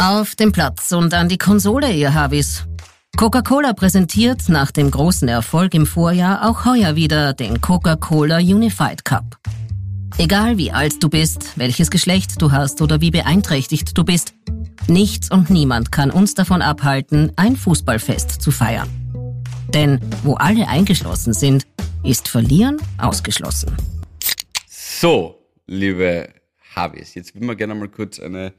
Auf den Platz und an die Konsole, ihr Habis. Coca-Cola präsentiert nach dem großen Erfolg im Vorjahr auch heuer wieder den Coca-Cola Unified Cup. Egal wie alt du bist, welches Geschlecht du hast oder wie beeinträchtigt du bist, nichts und niemand kann uns davon abhalten, ein Fußballfest zu feiern. Denn wo alle eingeschlossen sind, ist Verlieren ausgeschlossen. So, liebe Habis, jetzt will wir gerne mal kurz eine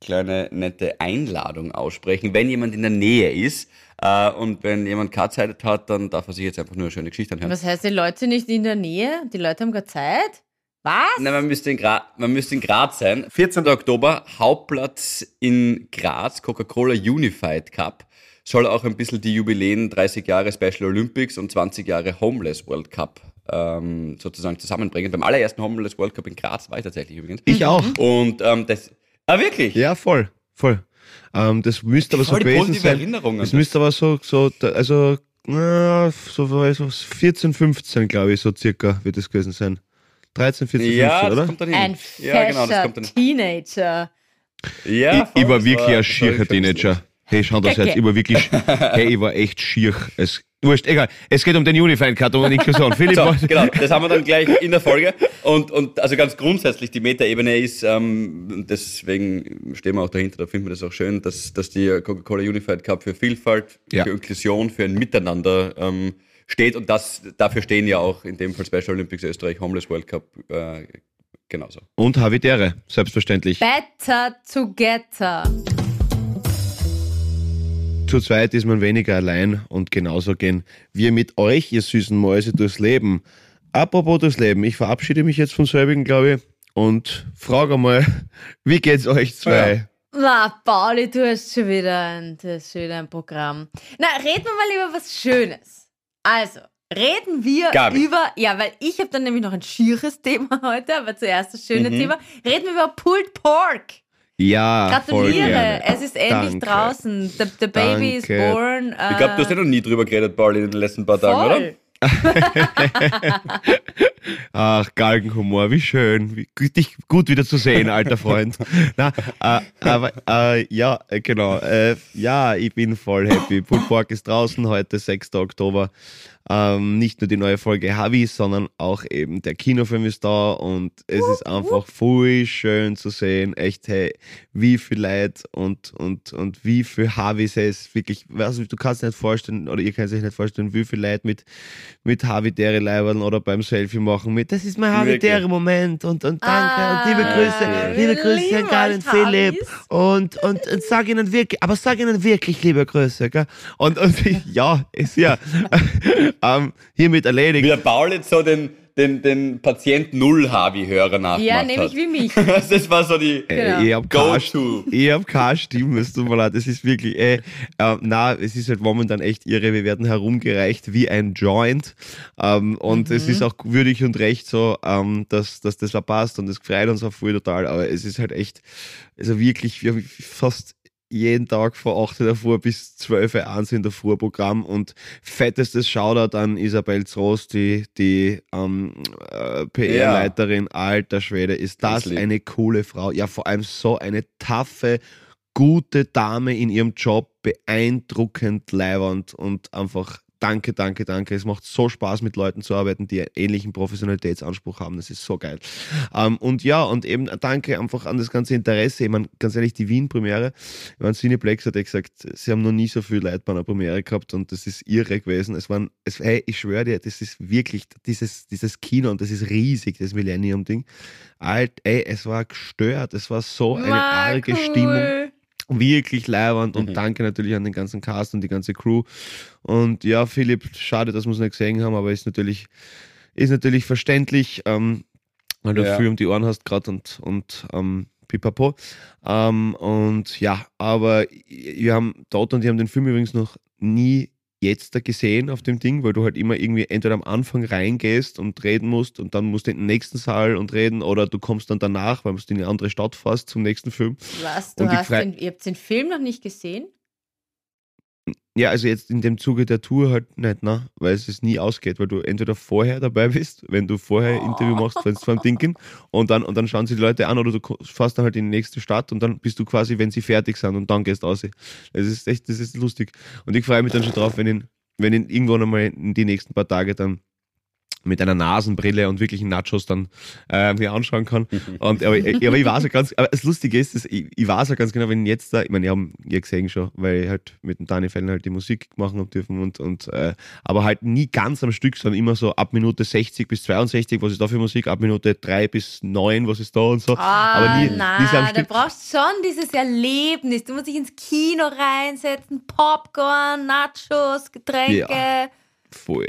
kleine nette Einladung aussprechen, wenn jemand in der Nähe ist. Äh, und wenn jemand keine Zeit hat, dann darf er sich jetzt einfach nur eine schöne Geschichte anhören. Was heißt, die Leute sind nicht in der Nähe? Die Leute haben keine Zeit? Was? Nein, man müsste, in Graz, man müsste in Graz sein. 14. Oktober, Hauptplatz in Graz, Coca-Cola Unified Cup. Soll auch ein bisschen die Jubiläen 30 Jahre Special Olympics und 20 Jahre Homeless World Cup ähm, sozusagen zusammenbringen. Beim allerersten Homeless World Cup in Graz war ich tatsächlich übrigens. Ich auch. Und ähm, das. Ah, wirklich? Ja, voll, voll. Ähm, das müsste aber so Voll die gewesen sein. Das müsste aber so, so also na, so, so 14, 15, glaube ich, so circa wird es gewesen sein. 13, 14, Ja, 15, das oder? kommt dann hin. Ein ja, genau, das kommt dann Teenager. Ja, ich, ich war wirklich ein schierer Teenager. Hey, schau das jetzt, ich war wirklich, hey, ich war echt schier. Es, wurscht, egal. Es geht um den Unified Cut und Inklusion. Philipp, So, genau, das haben wir dann gleich in der Folge. Und, und also ganz grundsätzlich, die Metaebene ist, ähm, deswegen stehen wir auch dahinter, da finden wir das auch schön, dass, dass die Coca-Cola Unified Cup für Vielfalt, Ja. für Inklusion, für ein Miteinander ähm, steht. Und das, dafür stehen ja auch in dem Fall Special Olympics Österreich, Homeless World Cup äh, genauso. Und Havidere, selbstverständlich. Better together. Zu zweit ist man weniger allein und genauso gehen wir mit euch, ihr süßen Mäuse, durchs Leben. Apropos durchs Leben, ich verabschiede mich jetzt von selbigen, glaube ich, und frage mal, wie geht's euch zwei? Na, Pauli, du hast schon wieder ein, hast schon wieder ein Programm. Na, reden wir mal über was Schönes. Also, reden wir Gabi. über, ja, weil ich habe dann nämlich noch ein schieres Thema heute, aber zuerst das schöne Mhm. Thema. Reden wir über Pulled Pork. Ja, voll Gratuliere, gerne. es ist endlich Danke. draußen. The, the baby is Danke. born. Ich glaube, du hast ja noch nie drüber geredet, Paul, in den letzten paar Tagen, oder? voll. Ach, Galgenhumor, wie schön. Wie, gut, dich gut wieder zu sehen, alter Freund. Na, äh, aber äh, ja, äh, genau. Äh, ja, ich bin voll happy. Pulled Pork ist draußen, heute 6. Oktober. Ähm, nicht nur die neue Folge Havi, sondern auch eben der Kinofilm ist da und es ist einfach voll schön zu sehen. Echt, hey, wie viel Leid und, und, und wie viel Havis es wirklich, also du kannst dir nicht vorstellen, oder ihr könnt euch nicht vorstellen, wie viel Leid mit, mit Havidere leibern oder beim Selfie machen mit, das ist mein? Havidere Moment und, und danke Ah, und liebe Grüße, wir liebe Grüße an Karl und Philipp und, und, und sag ihnen wirklich, aber sag ihnen wirklich liebe Grüße, gell? Und, und ja, ist ja ähm, hiermit erledigt. Wie der Paul jetzt so den, den, den Patient Null-Havi-Hörer nachgemacht Ja, hat. nämlich wie mich. Das war so die Genau. Äh, Ich hab keine, Go-To. ich hab keine Stimme, es tut mir leid. Es ist wirklich, äh, äh, na, es ist halt momentan echt irre. Wir werden herumgereicht wie ein Joint. Ähm, und es ist auch würdig und recht so, ähm, dass, dass das auch passt und es freut uns auch voll total. Aber es ist halt echt, also wirklich, wir haben fast jeden Tag von 8 in der Früh bis 12 Uhr eins in der Früh Programm und fettestes Shoutout an Isabel Zoos, die, die ähm, äh, PR-Leiterin, alter Schwede, ist das Ganz lieb. eine coole Frau. Ja, vor allem so eine taffe, gute Dame in ihrem Job, beeindruckend leibernd und einfach danke, danke, danke. Es macht so Spaß, mit Leuten zu arbeiten, die ähnlichen Professionalitätsanspruch haben. Das ist so geil. Ähm, und ja, und eben danke einfach an das ganze Interesse. Ich meine, ganz ehrlich, die Wien-Premiere, ich meine, Cineplex hat ja gesagt, sie haben noch nie so viel Leute bei einer Premiere gehabt und das ist irre gewesen. Es waren, es, hey, ich schwöre dir, das ist wirklich dieses, dieses Kino und das ist riesig, das Millennium-Ding. Alt, ey, es war gestört. Es war so eine War arge cool. Stimmung wirklich leibernd und Mhm. danke natürlich an den ganzen Cast und die ganze Crew. Und ja, Philipp, schade, dass wir es nicht gesehen haben, aber ist natürlich, ist natürlich verständlich, ähm, weil du Ja. viel um die Ohren hast gerade und, und ähm, pipapo. Ähm, und ja, aber wir haben dort und die haben den Film übrigens noch nie jetzt da gesehen auf dem Ding, weil du halt immer irgendwie entweder am Anfang reingehst und reden musst und dann musst du in den nächsten Saal und reden oder du kommst dann danach, weil du in eine andere Stadt fährst zum nächsten Film. Was? Du Und hast den, ihr habt den Film noch nicht gesehen? Ja, also jetzt in dem Zuge der Tour halt nicht, ne? weil es es nie ausgeht, weil du entweder vorher dabei bist, wenn du vorher ein Interview machst, wenn es vom Dinken, und dann, und dann schauen sie die Leute an oder du fährst dann halt in die nächste Stadt und dann bist du quasi, wenn sie fertig sind und dann gehst du aus. Das ist echt, das ist lustig. Und ich freue mich dann schon drauf, wenn ich, wenn ich irgendwann einmal in die nächsten paar Tage dann mit einer Nasenbrille und wirklichen Nachos dann äh, mir anschauen kann. Und, aber, aber ich weiß ja ganz, aber das Lustige ist, dass ich, ich weiß ja ganz genau, wenn jetzt da, ich meine, ich habe ja gesehen schon, weil ich halt mit dem Dani Fellen halt die Musik machen habe dürfen und, und äh, aber halt nie ganz am Stück, sondern immer so ab Minute 60 bis 62, was ist da für Musik, ab Minute 3 bis 9, was ist da und so. Ah, aber nie, nein, nie so am Stück. du brauchst schon dieses Erlebnis. Du musst dich ins Kino reinsetzen, Popcorn, Nachos, Getränke. Ja, voll.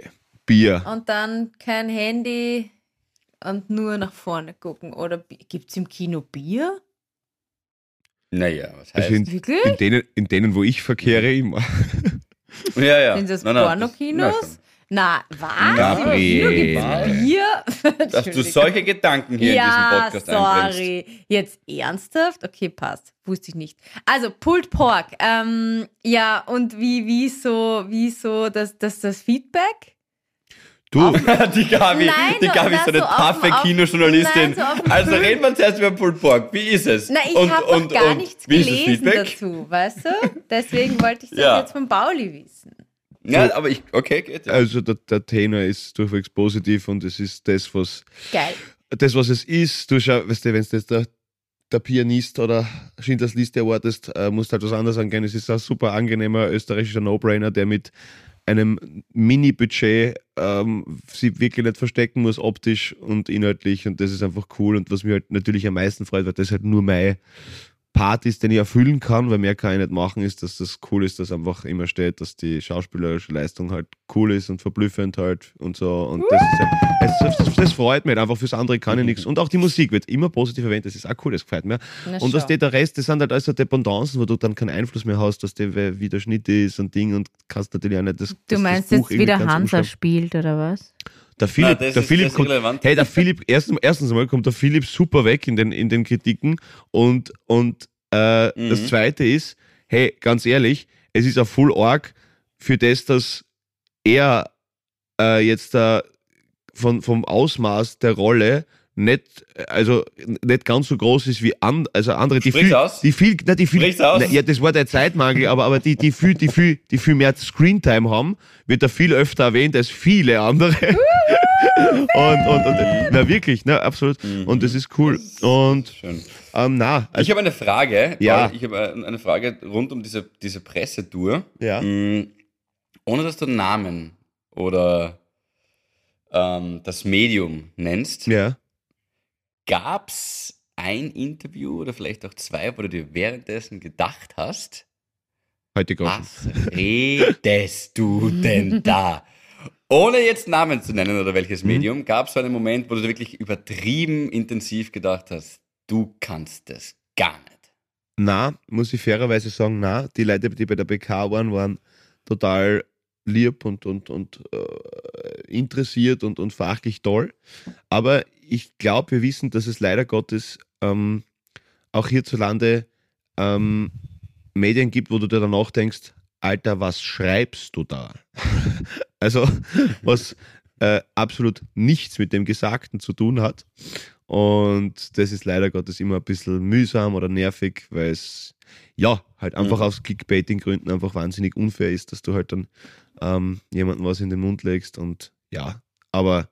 Bier. Und dann kein Handy und nur nach vorne gucken. Oder gibt es im Kino Bier? Naja, was heißt also in, Wirklich? In denen, in denen, wo ich verkehre, immer. Ja, ja. Sind das Pornokinos? Na, was? Gabriel. Bier? Dass du solche Gedanken hier ja, in diesem Podcast sorry. Einbringst. Jetzt ernsthaft? Okay, passt. Wusste ich nicht. Also, Pulled Pork. Ähm, ja, und wie, wie so, wie so das, das, das Feedback? Du, die Gabi, nein, die Gabi ist so eine taffe Kinojournalistin. Nein, so also reden wir zuerst über Pulled Pork. Wie ist es? Na, ich habe noch gar und, nichts gelesen dazu, weißt du? Deswegen wollte ich das ja. jetzt von Pauli wissen. Ja, aber ich, okay, geht. Ja. Also der, der Tenor ist durchwegs positiv und es ist das, was. Geil. Das, was es ist, du schau, weißt du, wenn es jetzt der, der Pianist oder Schindlers Liste erwartest, äh, musst halt was anderes angehen. Es ist ein super angenehmer österreichischer No-Brainer, der mit einem Mini-Budget ähm, sie wirklich nicht verstecken muss, optisch und inhaltlich. Und das ist einfach cool. Und was mich halt natürlich am meisten freut, weil das halt nur mein Part ist, den ich erfüllen kann, weil mehr kann ich nicht machen, ist, dass das cool ist, dass einfach immer steht, dass die schauspielerische Leistung halt cool ist und verblüffend halt und so. Und das, ist ja, das, freut mich einfach, fürs andere kann ich nichts. Und auch die Musik wird immer positiv erwähnt, das ist auch cool, das gefällt mir. Na und dass der Rest, das sind halt alles so Dependancen, wo du dann keinen Einfluss mehr hast, dass der wie der Schnitt ist und Ding und kannst natürlich auch nicht das. Du meinst das jetzt, wie der Hansa spielt oder was? Der Philipp, Nein, der Philipp kommt, hey, der Philipp, erstens, erstens mal kommt der Philipp super weg in den, in den Kritiken und, und äh, mhm. das zweite ist, hey, ganz ehrlich, es ist ein Full Org für das, dass er äh, jetzt da von, vom Ausmaß der Rolle nicht, also nicht ganz so groß ist wie an, also andere, die Sprich's viel, aus. die viel, na, die viel, na, ja, das war der Zeitmangel, aber, aber die, die viel, die viel, die viel mehr Screentime haben, wird er viel öfter erwähnt als viele andere. und, und, und, na wirklich, na, absolut. Mhm. Und das ist cool. Und, Schön. Ähm, na, also, ich habe eine Frage. Ja. Ich habe eine Frage rund um diese, diese Pressetour. Ja. Mhm. Ohne dass du Namen oder ähm, das Medium nennst. Ja Gab es ein Interview oder vielleicht auch zwei, wo du dir währenddessen gedacht hast, Heute was redest du denn da? Ohne jetzt Namen zu nennen oder welches mhm. Medium, gab es so einen Moment, wo du wirklich übertrieben intensiv gedacht hast, du kannst das gar nicht. Na, muss ich fairerweise sagen, na, die Leute, die bei der BK waren, waren total lieb und, und, und äh, interessiert und, und fachlich toll. Aber ich glaube, wir wissen, dass es leider Gottes ähm, auch hierzulande ähm, Medien gibt, wo du dir danach denkst, Alter, was schreibst du da? also, was äh, absolut nichts mit dem Gesagten zu tun hat. Und das ist leider Gottes immer ein bisschen mühsam oder nervig, weil es ja halt einfach mhm. aus Clickbaiting-Gründen einfach wahnsinnig unfair ist, dass du halt dann ähm, jemandem was in den Mund legst und ja, aber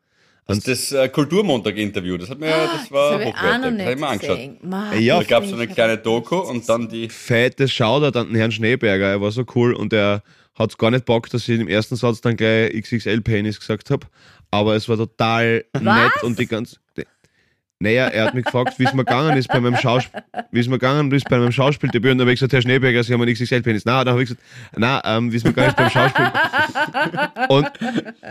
das, das äh, Kulturmontag-Interview, das hat mir, ah, das war das hochwertig. Das habe ich mir angeschaut. Mann, ja, da gab es so eine kleine Doku und dann die. Fettes Shoutout an den Herrn Schneeberger, er war so cool und er hat es gar nicht Bock, dass ich im ersten Satz dann gleich XXL-Penis gesagt habe. Aber es war total Was? nett und die ganze. Naja, er hat mich gefragt, wie es mir gegangen ist bei meinem Schauspiel, wie es mir gegangen ist bei meinem Schauspieldebüt. Und dann habe ich gesagt, Herr Schneeberger, Sie haben einen XXL-Penis. Nein, dann habe ich gesagt, nein, ähm, wie es mir gegangen ist beim Schauspiel. Und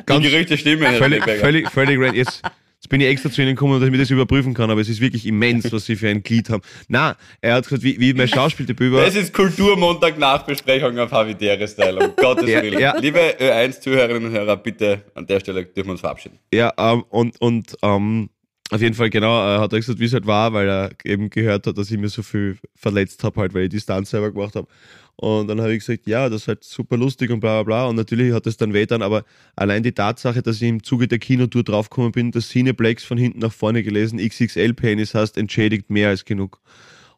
ganz Die Gerüchte stimmen, Herr völlig, völlig, völlig, völlig jetzt, Jetzt bin ich extra zu Ihnen gekommen, dass ich mir das überprüfen kann, aber es ist wirklich immens, was Sie für ein Glied haben. Na, er hat gesagt, wie, wie mein Schauspieldebüt war. Das ist Kulturmontag Nachbesprechung auf Havidere-Style, um Gottes ja, Willen. Ja. Liebe Ö1-Zuhörerinnen und Hörer, bitte an der Stelle dürfen wir uns verabschieden. Ja, ähm, und, und ähm, auf jeden Fall, genau, äh, hat er gesagt, wie es halt war, weil er eben gehört hat, dass ich mir so viel verletzt habe, halt, weil ich die Stunts selber gemacht habe. Und dann habe ich gesagt, ja, das ist halt super lustig und bla bla bla. Und natürlich hat es dann weh dann, aber allein die Tatsache, dass ich im Zuge der Kinotour draufgekommen bin, dass Cineplex von hinten nach vorne gelesen XXL Penis heißt, entschädigt mehr als genug.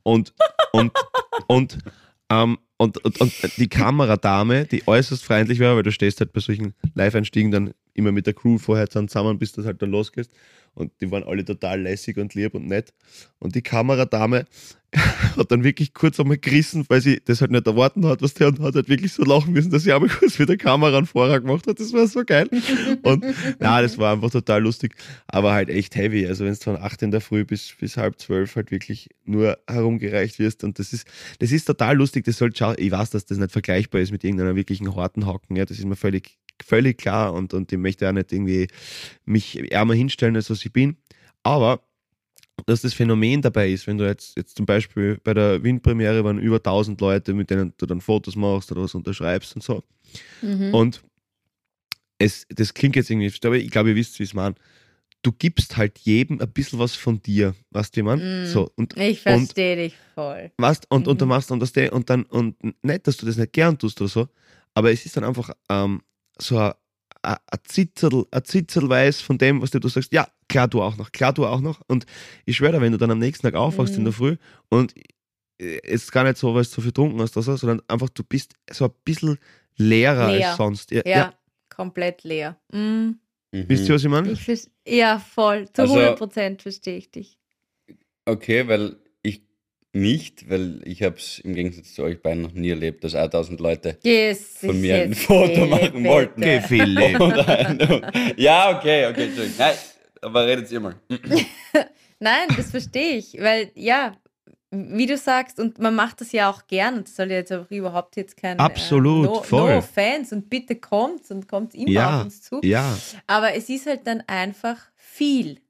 Und, und, und, ähm, und, und, und die Kameradame, die äußerst freundlich war, weil du stehst halt bei solchen Live-Einstiegen dann immer mit der Crew vorher zusammen, bis das halt dann losgeht. Und die waren alle total lässig und lieb und nett. Und die Kameradame hat dann wirklich kurz einmal gerissen, weil sie das halt nicht erwarten hat, was der und hat halt wirklich so lachen müssen, dass sie einmal kurz wieder Kamera an Vorhang gemacht hat. Das war so geil. Und ja, das war einfach total lustig, aber halt echt heavy. Also wenn es von 8 in der Früh bis, bis halb zwölf halt wirklich nur herumgereicht wirst und das ist, das ist total lustig. Das soll, ich weiß, dass das nicht vergleichbar ist mit irgendeiner wirklichen harten Haken. Ja, das ist mir völlig, völlig klar und, und ich möchte auch nicht irgendwie mich ärmer hinstellen, als was ich bin. Aber dass das Phänomen dabei ist, wenn du jetzt, jetzt zum Beispiel bei der Windpremiere waren über 1000 Leute, mit denen du dann Fotos machst oder was unterschreibst und so. Mhm. Und es, das klingt jetzt irgendwie, aber ich glaube, ihr wisst, wie es meine. Du gibst halt jedem ein bisschen was von dir, weißt du, man? Mm, so, und, ich verstehe dich voll. Weißt, und, mhm. und du machst und das und dann, und nicht, dass du das nicht gern tust oder so, aber es ist dann einfach ähm, so ein ein Zitzel, ein Zitzel weiß von dem, was du, du sagst, ja, klar du auch noch, klar du auch noch. Und ich schwöre dir, wenn du dann am nächsten Tag aufwachst mhm. in der Früh und jetzt gar nicht so, weil du so viel getrunken hast, so, sondern einfach du bist so ein bisschen leerer leer. als sonst. Ja, ja, komplett leer. Mhm. Mhm. Wisst ihr, was ich meine? Ich ja, voll. Zu also, 100 Prozent verstehe ich dich. Okay, weil nicht, weil ich habe es im Gegensatz zu euch beiden noch nie erlebt, dass 1000 Leute yes, von mir ein Foto machen wollten. Okay, Philipp. ja, okay, okay, Entschuldigung. Nein, aber redet ihr mal. Nein, das verstehe ich, weil ja, wie du sagst, und man macht das ja auch gern, und das soll jetzt auch überhaupt jetzt kein äh, Absolut, äh, no, voll. no Fans und bitte kommt und kommt immer ja, auf uns zu. Ja. Aber es ist halt dann einfach viel.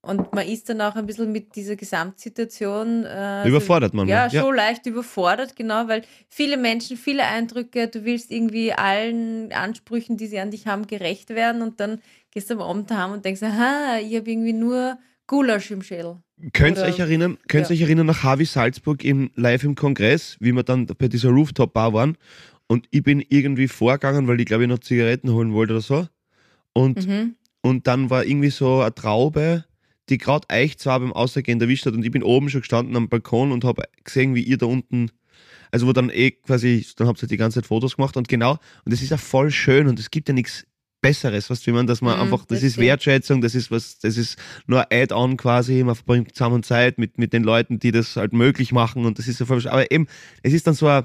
Und man ist dann auch ein bisschen mit dieser Gesamtsituation. Äh, überfordert man. Ja, ja, schon leicht überfordert, genau, weil viele Menschen, viele Eindrücke, du willst irgendwie allen Ansprüchen, die sie an dich haben, gerecht werden und dann gehst du am Abend heim und denkst, aha, ich habe irgendwie nur Gulasch im Schädel. Könnt ihr euch erinnern, könnt ja. euch erinnern nach Harvey Salzburg im, live im Kongress, wie wir dann bei dieser Rooftop-Bar waren und ich bin irgendwie vorgegangen, weil ich glaube ich noch Zigaretten holen wollte oder so. Und, mhm. und dann war irgendwie so eine Traube die gerade euch zwar beim Ausgehen erwischt hat und ich bin oben schon gestanden am Balkon und habe gesehen, wie ihr da unten, also wo dann eh quasi, dann habt ihr die ganze Zeit Fotos gemacht und genau, und das ist ja voll schön und es gibt ja nichts Besseres, was wie man, dass man mm, einfach, das, das ist stimmt. Wertschätzung, das ist was, das ist nur Add-on quasi, man verbringt zusammen Zeit mit, mit den Leuten, die das halt möglich machen und das ist so voll, aber eben, es ist dann so ein,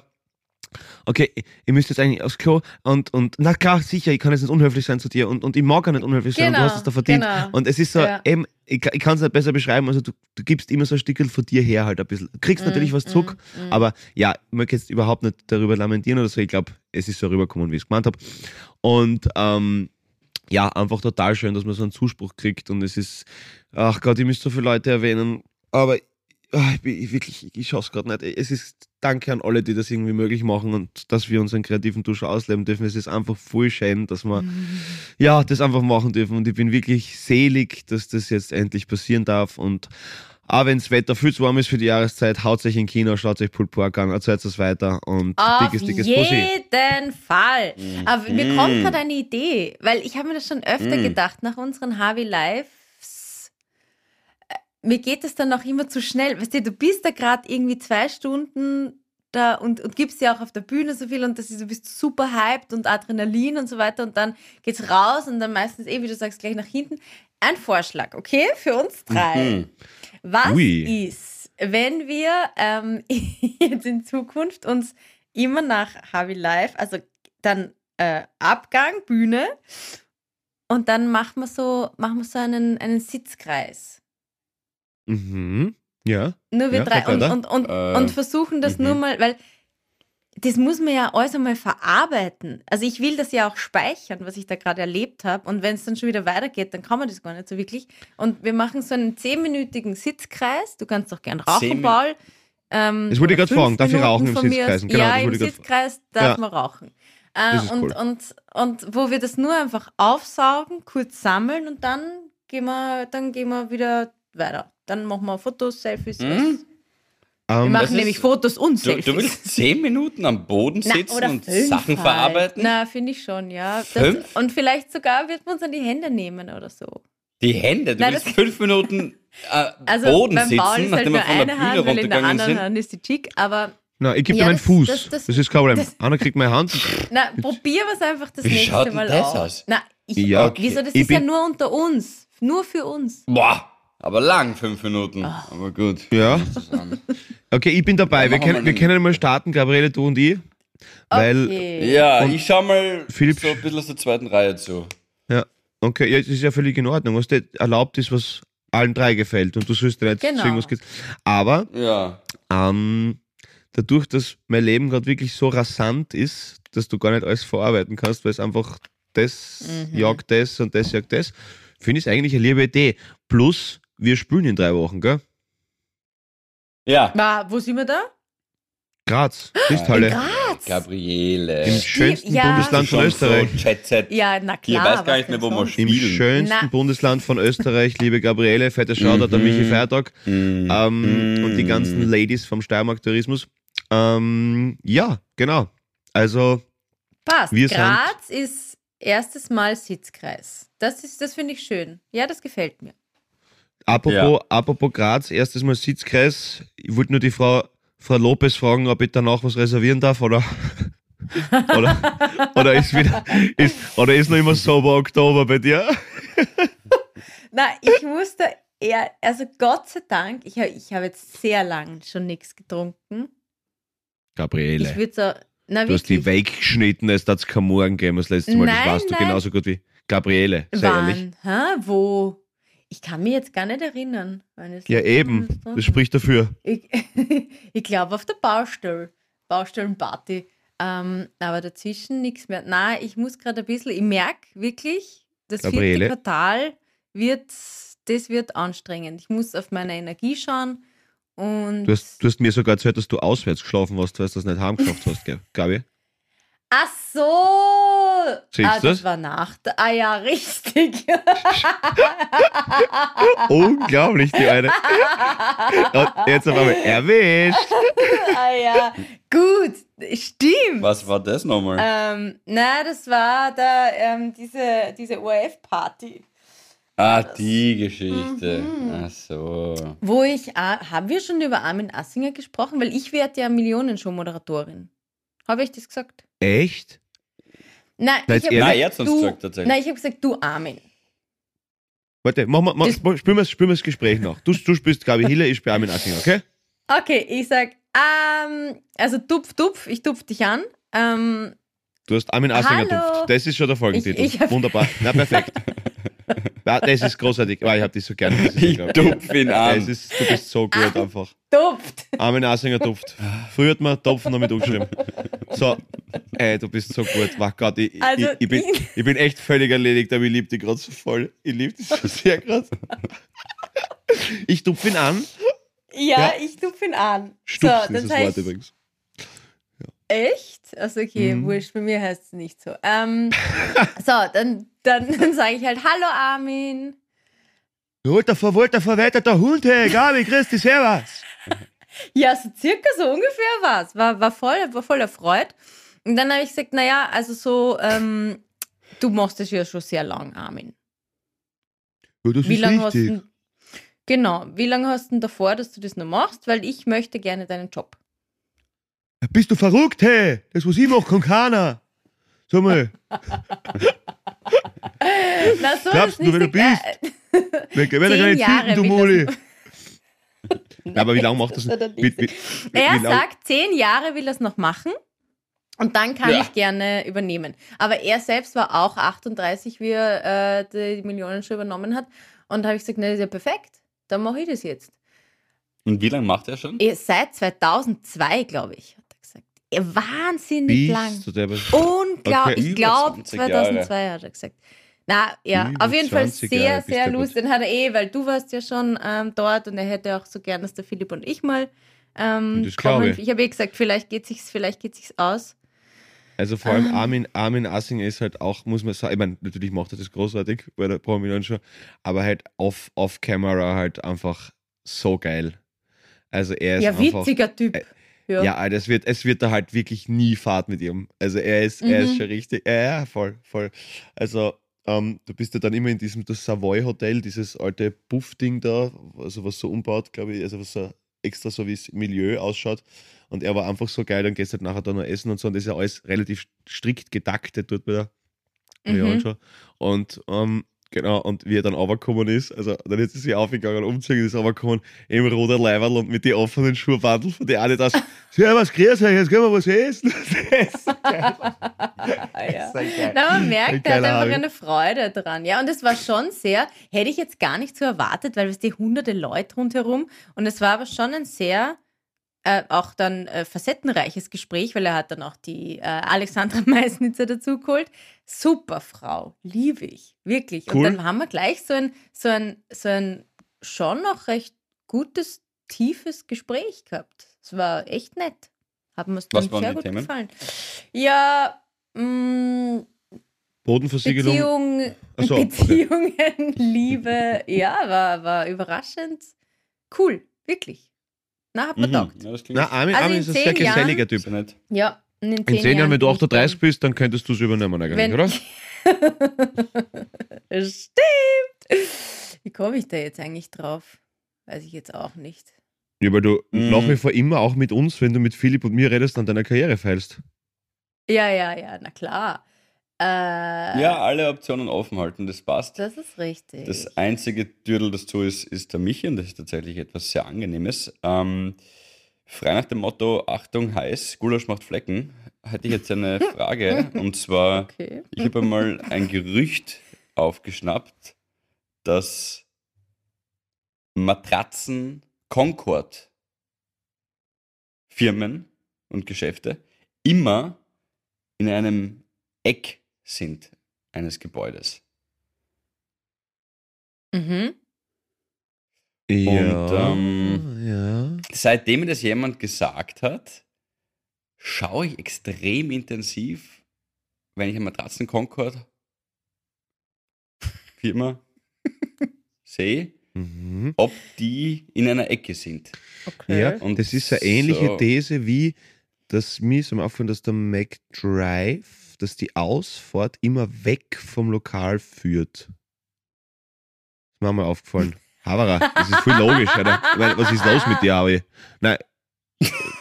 okay, ihr müsst jetzt eigentlich aufs Klo und, und na klar, sicher, ich kann jetzt nicht unhöflich sein zu dir und, und ich mag gar nicht unhöflich sein genau, und du hast es da verdient. Genau. Und es ist so, ja. eben, ich, ich kann es nicht besser beschreiben, also du, du gibst immer so ein Stückchen von dir her halt ein bisschen. Du kriegst mm, natürlich was zurück, mm, mm. aber ja, ich möchte jetzt überhaupt nicht darüber lamentieren oder so, ich glaube, es ist so rübergekommen, wie ich es gemeint habe. Und ähm, ja, einfach total schön, dass man so einen Zuspruch kriegt und es ist, ach Gott, ich müsste so viele Leute erwähnen, aber ach, ich, bin, ich wirklich, ich schaue es gerade nicht. Es ist danke an alle, die das irgendwie möglich machen und dass wir unseren kreativen Dusch ausleben dürfen. Es ist einfach voll schön, dass wir mhm. ja, das einfach machen dürfen. Und ich bin wirklich selig, dass das jetzt endlich passieren darf. Und auch wenn das Wetter viel zu warm ist für die Jahreszeit, haut euch in Kino, schaut euch Pulled Pork an, erzählt es weiter und Auf dickes, dickes jeden Pussy. Fall. Mhm. Aber mir kommt gerade eine Idee, weil ich habe mir das schon öfter mhm. gedacht, nach unseren Harvey Live mir geht es dann auch immer zu schnell. Weißt du, du bist da gerade irgendwie zwei Stunden da und, und gibst ja auch auf der Bühne so viel und das ist, du bist super hyped und Adrenalin und so weiter und dann geht's raus und dann meistens eh, wie du sagst, gleich nach hinten. Ein Vorschlag, okay, für uns drei. Mhm. Was Ui. ist, wenn wir ähm, jetzt in Zukunft uns immer nach Harvey Live, also dann äh, Abgang, Bühne und dann machen wir so, machen wir so einen, einen Sitzkreis. Mhm. Ja. Nur wir ja, drei und, und, und, äh, und, versuchen das mhm. nur mal, weil das muss man ja alles einmal verarbeiten. Also ich will das ja auch speichern, was ich da gerade erlebt habe. Und wenn es dann schon wieder weitergeht, dann kann man das gar nicht so wirklich. Und wir machen so einen zehnminütigen Sitzkreis. Du kannst auch gern rauchen, Paul. Ähm, das wollte ich gerade fragen. Darf ich rauchen im Sitzkreis? Genau, ja, im Sitzkreis darf ja. man rauchen. Äh, und, cool. und, und wo wir das nur einfach aufsaugen, kurz sammeln und dann gehen wir, dann gehen wir wieder weiter. Dann machen wir Fotos, Selfies. Mhm. Wir Ähm, das machen ist- nämlich Fotos und Du, Selfies. du willst zehn Minuten am Boden Na, sitzen oder und fünf Sachen halt. verarbeiten? Na, finde ich schon, ja. Das, Fünf? und vielleicht sogar wird man uns an die Hände nehmen oder so. Die Hände, du Nein, willst fünf Minuten äh, Also Boden sitzen, ist halt nachdem nur wir von der eine Bühne Hand, weil in der runtergegangen anderen sind. Hand ist die Chick, aber Na, ich gebe Ja, dir meinen Fuß. das- Das, das- ist kein Problem. Anna kriegt meine Hand. na, probier was einfach das Wie nächste schaut Mal das aus. aus? Na, ich, Ja, okay. wieso, das Ich ist ja nur unter uns. Nur für uns. Boah, aber lang, fünf Minuten. Ah. Aber gut. Ja. Okay, ich bin dabei. Ja, wir, können, wir können mal starten, Gabriele, du und ich. Weil, Okay. Ja, Und ich schau mal Philipp- so ein bisschen aus der zweiten Reihe zu. ja, okay, ja, das ist ja völlig in Ordnung. Was dir erlaubt ist, was allen drei gefällt. Und du sollst dir nicht Genau. irgendwas geht. Aber Ja. ähm, dadurch, dass mein Leben gerade wirklich so rasant ist, dass du gar nicht alles verarbeiten kannst, weil es einfach das Mhm. jagt das und das jagt das, finde ich es eigentlich eine liebe Idee. Plus, wir spielen in drei Wochen, gell? Ja. Wa- wo sind wir da? Graz, Christhalle. Graz. Gabriele. Im schönsten ja. Bundesland von Österreich. So. Ja, na Ich klar. weiß gar nicht mehr, wo man sonst? Im schönsten Na. Bundesland von Österreich, liebe Gabriele, fette Shoutout an Mhm. Michi Feiertag Mm. ähm, und die ganzen Ladies vom Steiermark Tourismus. Ähm, ja, genau. Also, Passt. Wir sind- Graz ist erstes Mal Sitzkreis. Das ist, das finde ich schön. Ja, das gefällt mir. Apropos, apropos Graz, erstes Mal Sitzkreis. Ich wollte nur die Frau, Frau Lopez fragen, ob ich danach was reservieren darf oder, oder, oder ist wieder, ist, oder ist noch immer Sober Oktober bei dir? Na, ich eher, also Gott sei Dank, ich habe ich hab jetzt sehr lang schon nichts getrunken. Ich Gabriele, würde so, na du hast die weggeschnitten, als das kein Morgen gegeben das letzte Mal. Nein, das warst du nein. genauso gut wie Gabriele, sei ehrlich. Wann? Hä? Wo? Ich kann mich jetzt gar nicht erinnern. Ja, eben. was getrunken Das spricht dafür. Ich, ich glaube auf der Baustelle. Baustellenparty. Ähm, aber dazwischen nichts mehr. Nein, ich muss gerade ein bisschen, ich merke wirklich, das Gabriele. vierte Quartal wird, das wird anstrengend. Ich muss auf meine Energie schauen und. Du hast, du hast mir sogar erzählt, dass du auswärts geschlafen hast, weil du das nicht heimgeschafft hast, gell, Gabi? Ach so! Siehst ah, das war nach. Ah ja, richtig. Unglaublich, die eine. Und jetzt auf einmal erwischt. ah ja, gut, stimmt. Was war das nochmal? Ähm, na, das war da ähm, diese, diese ORF-Party, ah, die Geschichte. Mhm. Ach so. wo ich, äh, haben wir schon über Armin Assinger gesprochen? Weil ich werde ja Millionenshow-Moderatorin. Habe ich das gesagt? Echt? Nein, Na, ich jetzt habe er du, gesagt, tatsächlich. Nein, ich habe gesagt, du Armin. Warte, mach mal, mach, Das- mach, spielen, wir, spielen wir das Gespräch noch. Du, du spielst Gabi Hille, ich spiele Armin Assinger, okay? Okay, ich sag, ähm, also tupf, tupf, ich tupf dich an. Ähm, Du hast Armin Assinger Hallo. duft. Das ist schon der Folgentitel. Ich- ich hab- Wunderbar. Na, perfekt. Ja, das ist großartig. Oh, ich hab dich so gerne. Das Ich tupf ihn an. es ist, du bist so gut einfach. tupft. Armin Assinger Duft. Früher hat man Topfen damit umgeschrieben. So, ey, du bist so gut. Wach Gott, ich, Also, ich, ich, bin, ich- bin echt völlig erledigt, aber ich liebe dich gerade so voll. Ich liebe dich so sehr gerade. Ich tupfe ihn an. Ja, Ja. ich tupf ihn an. Stupfen so, ist dann das Wort übrigens. Echt? Also okay, Mhm. wurscht, bei mir heißt es nicht so. Ähm, so, dann, dann, dann sage ich halt, hallo Armin. Holt davor, wollt davor weiter der Hund, hey, Gabi, Christi, servus. Ja, so circa so ungefähr war's. War, war voll, war voll erfreut. Und dann habe ich gesagt, naja, also so, ähm, du machst das ja schon sehr lang, Armin. Ja, das Wie ist lange hast richtig. du Genau, wie lange hast du denn davor, dass du das noch machst? Weil ich möchte gerne deinen Job. Bist du verrückt, hey? Das, was ich mache, kann keiner. Sag mal, Na, so Glaubst du, wer du äh, wer kann nicht finden, du Moli? Ja, aber wie lange macht das? er Wie, wie, Er wie lang- sagt, zehn Jahre will er es noch machen und dann kann Ja. ich gerne übernehmen. Aber er selbst war auch 38, wie er äh, die Millionen schon übernommen hat. Und da habe ich gesagt, na, das ist ja perfekt. Dann mache ich das jetzt. Und wie lange macht er schon? Seit 2002, glaube ich, hat er gesagt. Ja, wahnsinnig lang. Bist du der Unglaublich. Okay. Ich glaube 20 Jahre. 2002 hat er gesagt. Na, ja, Über auf jeden Fall 20 sehr, sehr lustig. Den hat er eh, weil du warst ja schon ähm, dort und er hätte auch so gern, dass der Philipp und ich mal ähm, Das glaube kommen. ich. Ich habe eh gesagt, vielleicht geht sich's, vielleicht geht sich's aus. Also vor allem Armin, Armin Assing ist halt auch, muss man sagen, ich meine, natürlich macht er das großartig bei der Prominent schon, aber halt off, off Camera halt einfach so geil. Also er ist Ja, einfach, witziger Typ. äh, Ja, das wird, es wird da halt wirklich nie Fahrt mit ihm. Also er ist, er ist Mhm. schon richtig, ja, ja, voll, voll. Also ähm, du bist ja dann immer in diesem das Savoy Hotel, dieses alte Buff-Ding da, also was so umbaut, glaube ich, also was so extra so wie das Milieu ausschaut. Und er war einfach so geil, dann gehst du halt nachher da noch essen und so. Und das ist ja alles relativ strikt getaktet dort bei der Mhm. schon. Und ähm, genau, und wie er dann runtergekommen ist, also dann ist er sich aufgegangen, umgezogen, ist runtergekommen, im roter Leiberl und mit den offenen Schuhbandel von der Adidas. Servus, grüß euch, jetzt können wir was essen. Das ist geil. Ja. Das ist geil. Na, man merkt, er hat einfach Harry. eine Freude dran. Ja, und es war schon sehr, hätte ich jetzt gar nicht so erwartet, weil es die hunderte Leute rundherum und es war aber schon ein sehr äh, auch dann äh, facettenreiches Gespräch, weil er hat dann auch die äh, Alexandra Meisnitzer dazu geholt. Super Frau, liebe ich, wirklich. Cool. Und dann haben wir gleich so ein, so ein, so ein schon noch recht gutes, tiefes Gespräch gehabt. Es war echt nett. Hat mir sehr gut Themen? gefallen. Ja, mh, Bodenversiegelung. Beziehung, so, okay. Beziehungen, Liebe, ja, war, war überraschend cool, wirklich. Na, hat man Mhm. taugt. Ja, Na, Armin, Also Armin in ist ein zehn sehr geselliger Jahren- Typ. nett. Ja, in, In zehn Jahren, wenn du bin ich 38 dann- bist, dann könntest du es übernehmen eigentlich, Wenn- oder? Stimmt. Wie komme ich da jetzt eigentlich drauf? Weiß ich jetzt auch nicht. Ja, weil du Mhm. nach wie vor immer auch mit uns, wenn du mit Philipp und mir redest, an deiner Karriere feilst. Ja, ja, ja, na klar. Äh, Ja, alle Optionen offen halten, das passt. Das ist richtig. Das einzige Dürdel, das so ist, ist der Michi und das ist tatsächlich etwas sehr Angenehmes. Ähm, frei nach dem Motto, Achtung, heiß, Gulasch macht Flecken, hätte ich jetzt eine Frage. und zwar, okay. ich habe einmal ein Gerücht aufgeschnappt, dass Matratzen Concord Firmen und Geschäfte immer in einem Eck sind eines Gebäudes. Mhm. Ja. ähm, ja. Seitdem mir das jemand gesagt hat, schaue ich extrem intensiv, wenn ich eine Matratzen Concord Firma sehe, Mhm. ob die in einer Ecke sind. Okay. Ja, Und das ist eine ähnliche so. These wie, dass mir ist mir aufgefallen, dass der McDrive, dass die Ausfahrt immer weg vom Lokal führt. Das ist mir mal aufgefallen. Havara, das ist voll logisch, Alter. Ich meine, was ist los mit dir, Aui? Nein.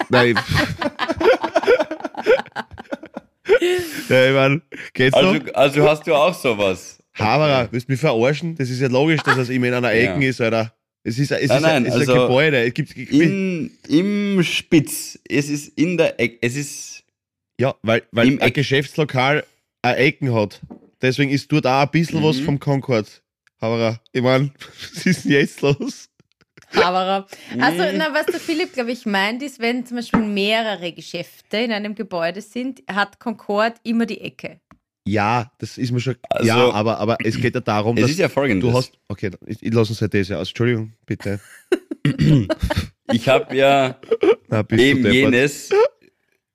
Nein. ja, ich meine, geht's noch? Also, also hast du auch sowas. Havara, willst du mich verarschen? Das ist ja logisch, dass das immer in einer Ja. Ecke ist, Alter. Es ist, es Nein, ist, nein, es ist also ein Gebäude. Es gibt, In, Im Spitz. Es ist in der Ecke. Es ist. Ja, weil, weil Im ein Eck. Geschäftslokal eine Ecken hat. Deswegen ist dort auch ein bisschen was Mhm. vom Concord. Aber ich meine, was ist denn jetzt los? Aber, also, na, was der Philipp, glaube ich, meint, ist, wenn zum Beispiel mehrere Geschäfte in einem Gebäude sind, hat Concord immer die Ecke. Ja, das ist mir schon. Also- ja, aber, aber es geht ja darum, Es dass ist ja folgendes. du hast. Okay, ich, ich lasse uns halt das ja aus. Entschuldigung, bitte. ich habe ja Na, eben jenes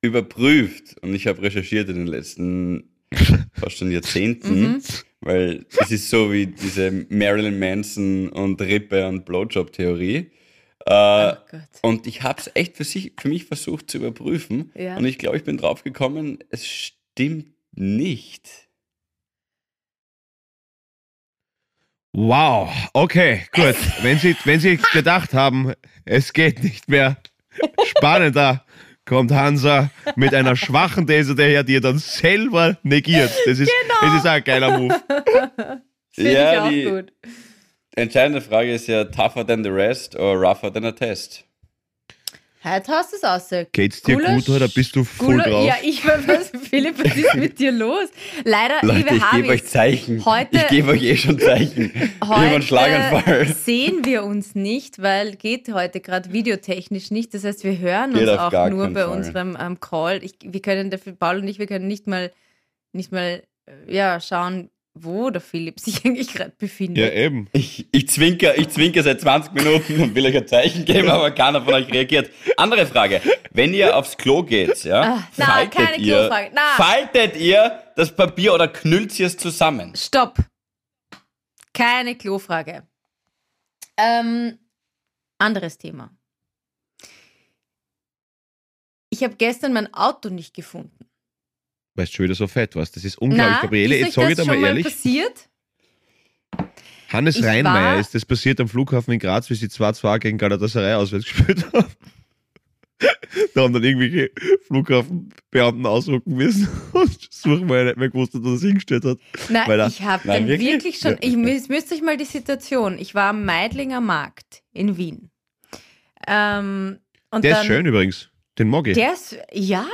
überprüft und ich habe recherchiert in den letzten fast schon Jahrzehnten, Mhm. weil es ist so wie diese Marilyn Manson und Rippe und Blowjob-Theorie. Äh, oh Gott. und ich habe es echt für, sich, für mich versucht zu überprüfen. Ja. Und ich glaube, ich bin drauf gekommen, es stimmt nicht. Wow, okay, gut. Wenn Sie, wenn Sie gedacht haben, es geht nicht mehr spannender, kommt Hansa mit einer schwachen These daher, die er dann selber negiert. Das ist, das ist auch ein geiler Move. Finde Ja, ich auch die- gut. Entscheidende Frage ist ja tougher than the rest or rougher than a test. Heute hast du es aus. Geht's dir Gulasch- gut oder bist du voll Gula- drauf? Ja, ich was, Philipp, was ist mit dir los? Leider, Leute, liebe ich gebe euch Zeichen. heute- ich gebe euch eh schon Zeichen. Heute sehen wir uns nicht, weil geht heute gerade videotechnisch nicht. Das heißt, wir hören Geht uns auch nur bei Fall. unserem ähm, Call. Ich, wir können dafür, Paul und ich, wir können nicht mal, nicht mal, äh, ja, schauen, wo der Philipp sich eigentlich gerade befindet. Ja, eben. Ich, ich, zwinker, ich zwinker seit 20 Minuten und will euch ein Zeichen geben, aber keiner von euch reagiert. Andere Frage. Wenn ihr aufs Klo geht, ja, na, faltet, keine ihr, Klofrage. Na. faltet ihr das Papier oder knüllt ihr es zusammen? Stopp. Keine Klofrage. Ähm, anderes Thema. Ich habe gestern mein Auto nicht gefunden. Weil du schon wieder so fett warst. Das ist unglaublich, Na, Gabriele. Jetzt sage ich dir mal ehrlich. passiert? Hannes Ich Reinmeier ist das passiert am Flughafen in Graz, wie sie 2-2 gegen Galatasaray auswärts gespielt haben. da haben dann irgendwelche Flughafenbeamten ausrücken müssen und suchen, weil er nicht mehr gewusst hat, was er sich hingestellt hat. Nein, er- ich habe dann wirklich? wirklich, schon. Ich müsst, müsst euch mal die Situation. Ich war am Meidlinger Markt in Wien. Ähm, Der dann, ist schön übrigens. Den mag ich. Der ist, ja.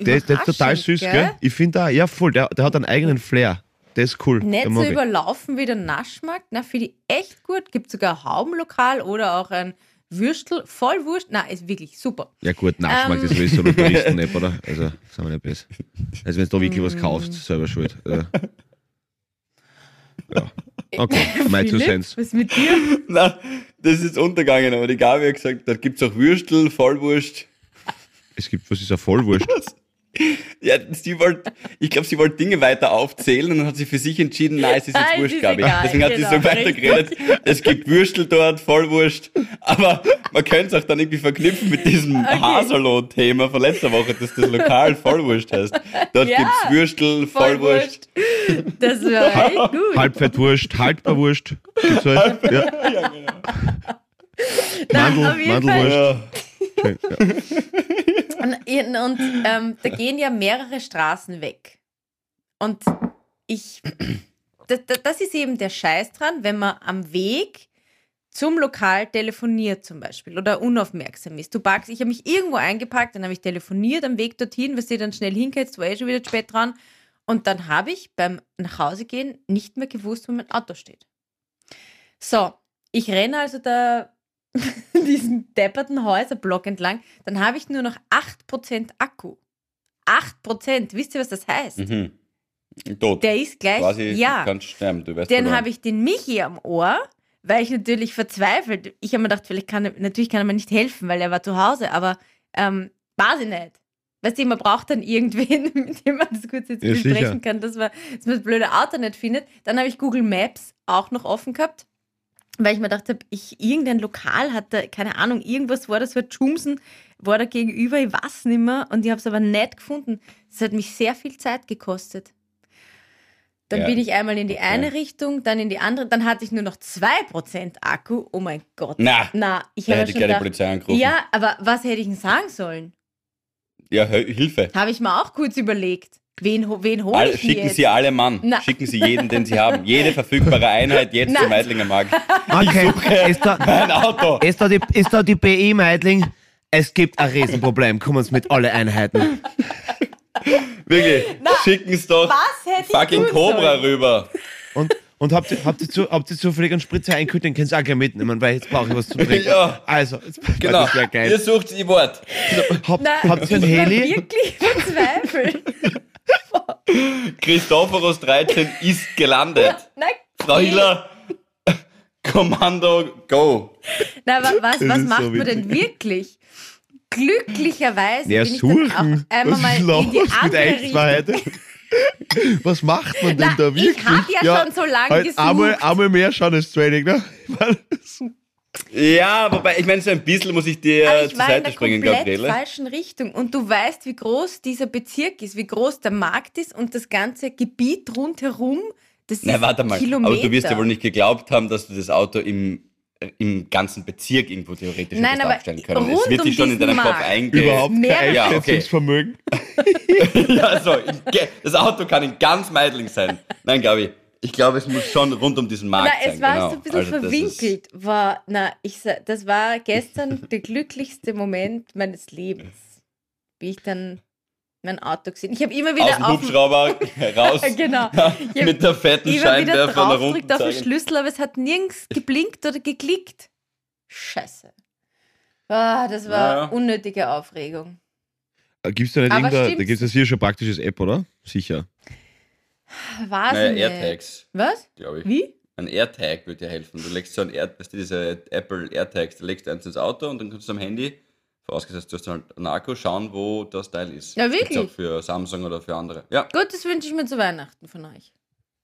Der ist, der ist total süß, gell? Ich finde da, ja voll, der, der hat einen eigenen Flair. Der ist cool. Nicht so ich. überlaufen wie der Naschmarkt. Na, finde ich echt gut. Gibt sogar ein Haubenlokal oder auch ein Würstel. Voll Wurst. Na, ist wirklich super. Ja gut, Nachschmack Ähm. ist sowieso ein Touristen-App, oder? Also, sagen wir nicht besser. Also wenn du da wirklich was kaufst, selber schuld. Ja. ja. Okay, my two cents. Was ist mit dir? Na, das ist untergegangen, aber die Gabi hat gesagt, da gibt es auch Würstel, Vollwurst. Es gibt, was ist ein Vollwurst? Ja, sie wollte, ich glaube, sie wollte Dinge weiter aufzählen und dann hat sie für sich entschieden, nein, es ist jetzt es Wurscht, Gabi. egal, Deswegen hat sie genau, so weitergeredet. Es gibt Würstel dort, Vollwurst. Aber man könnte es auch dann irgendwie verknüpfen mit diesem Haserlohn-Thema von letzter Woche, dass das Lokal Vollwurst heißt. Dort Ja, gibt's Würstel, Vollwurst. Das war echt gut. Halbfettwurst, Haltbarwurst. Gibt's halt. Ja. Mandel, auf jeden Fall. Mandelwurst. Ja. Schön, ja. Und, und ähm, da gehen ja mehrere Straßen weg. Und ich, das, ist eben der Scheiß dran, wenn man am Weg zum Lokal telefoniert zum Beispiel oder unaufmerksam ist. Du packst, ich habe mich irgendwo eingepackt, dann habe ich telefoniert am Weg dorthin, was dir dann schnell hinkennst, war eh schon wieder spät dran. Und dann habe ich beim Nachhausegehen nicht mehr gewusst, wo mein Auto steht. So, ich renne also da diesen depperten Häuserblock entlang, dann habe ich nur noch 8% Akku. 8%, wisst ihr, was das heißt? Mhm. Tot. Der ist gleich, Quasi, ja. du kannst sterben, du weißt Dann habe ich den Michi am Ohr, weil ich natürlich verzweifelt, ich habe mir gedacht, vielleicht kann er, natürlich kann er mir nicht helfen, weil er war zu Hause, aber ähm, weiß ich nicht. Weißt du, man braucht dann irgendwen, mit dem man das kurz jetzt Ja, besprechen sicher. kann, dass man, dass man das blöde Auto nicht findet. Dann habe ich Google Maps auch noch offen gehabt, weil ich mir gedacht habe, ich, irgendein Lokal hatte, keine Ahnung, irgendwas war das, war Jumsen, war da gegenüber, ich weiß nicht mehr, und ich habe es aber nicht gefunden. Das hat mich sehr viel Zeit gekostet. Dann Ja, bin ich einmal in die okay. eine Richtung, dann in die andere, dann hatte ich nur noch 2% Akku. Oh mein Gott. Na, Na, ich da hätte ich gerne die Polizei angerufen. ja, aber was hätte ich denn sagen sollen? Ja, Hilfe. Habe ich mir auch kurz überlegt. Wen, wen hole Alle, ich schicken jetzt? Sie alle Mann. Na. Schicken Sie jeden, den Sie haben. Jede verfügbare Einheit jetzt Na. zum Meidlinger Markt. Okay, ist da, Ein Auto. ist da die, ist da die BI Meidling? Es gibt ein Riesenproblem. Kommen Sie mit alle Einheiten. Wirklich. Schicken Sie doch Was hätte ich fucking Cobra sollen? rüber. Und, und habt, ihr, habt, ihr zu, habt ihr zufällig einen Spritzer einkühlt, den könnt ihr auch gleich mitnehmen, weil jetzt brauche ich was zu trinken. Ja. Also, jetzt, Genau. das wäre Ihr geil. sucht die Wort. Habt, Nein, habt ihr einen ich war Heli? wirklich verzweifelt. Christophoros 13 ist gelandet. Nein, Frau Hiller, Kommando, go. Na, aber was, was macht so man denn wirklich? Glücklicherweise Ja, bin ich dann suchen. auch einmal Was mal in die mit andere Richtung. zwei heute? Was macht man denn Na, da ich wirklich? hab ja schon so lange halt gesucht. Einmal, einmal mehr Schaunes Training, ne? Ja, wobei, ich meine, so ein bisschen muss ich dir Aber ich zur war in Seite der springen, komplett Gabriele. falschen Richtung. Und du weißt, wie groß dieser Bezirk ist, wie groß der Markt ist und das ganze Gebiet rundherum. Das Na, ist warte mal. Kilometer. Aber du wirst ja wohl nicht geglaubt haben, dass du das Auto im, im ganzen Bezirk irgendwo theoretisch Nein, aber abstellen können. rund Es wird um sich schon in diesen deinem Kopf Markt. eingehen. Überhaupt Mehr- kein Ja, okay. Ja, in Ge- das Auto kann in ganz Meidling sein. Nein, Gabi, ich glaube, es muss schon rund um diesen Markt Na, sein. es war genau. so ein bisschen Also das verwinkelt. War, na, ich, das war gestern der glücklichste Moment meines Lebens, wie ich dann mein Auto gesehen Ich habe immer wieder aus dem auf Hubschrauber raus Genau. Mit der fetten immer Scheinwerfer nach drauf unten auf den. Schlüssel, aber es hat nirgends geblinkt oder geklickt. Scheiße. Ah, das war Ja. unnötige Aufregung. Gibt es da nicht Aber irgendeine, da gibt es hier schon praktisches App, oder? Sicher. Weiß Naja, ich nicht. AirTags, Was? glaube ich. Wie? Ein AirTag würde dir helfen. Du legst so ein Air, weißt du, diese Apple AirTags, da legst du eins ins Auto und dann kannst du am Handy, vorausgesetzt du hast halt einen Akku, schauen, wo das Teil ist. Ja, wirklich? auch für Samsung oder für andere. Ja. Gut, das wünsche ich mir zu Weihnachten von euch.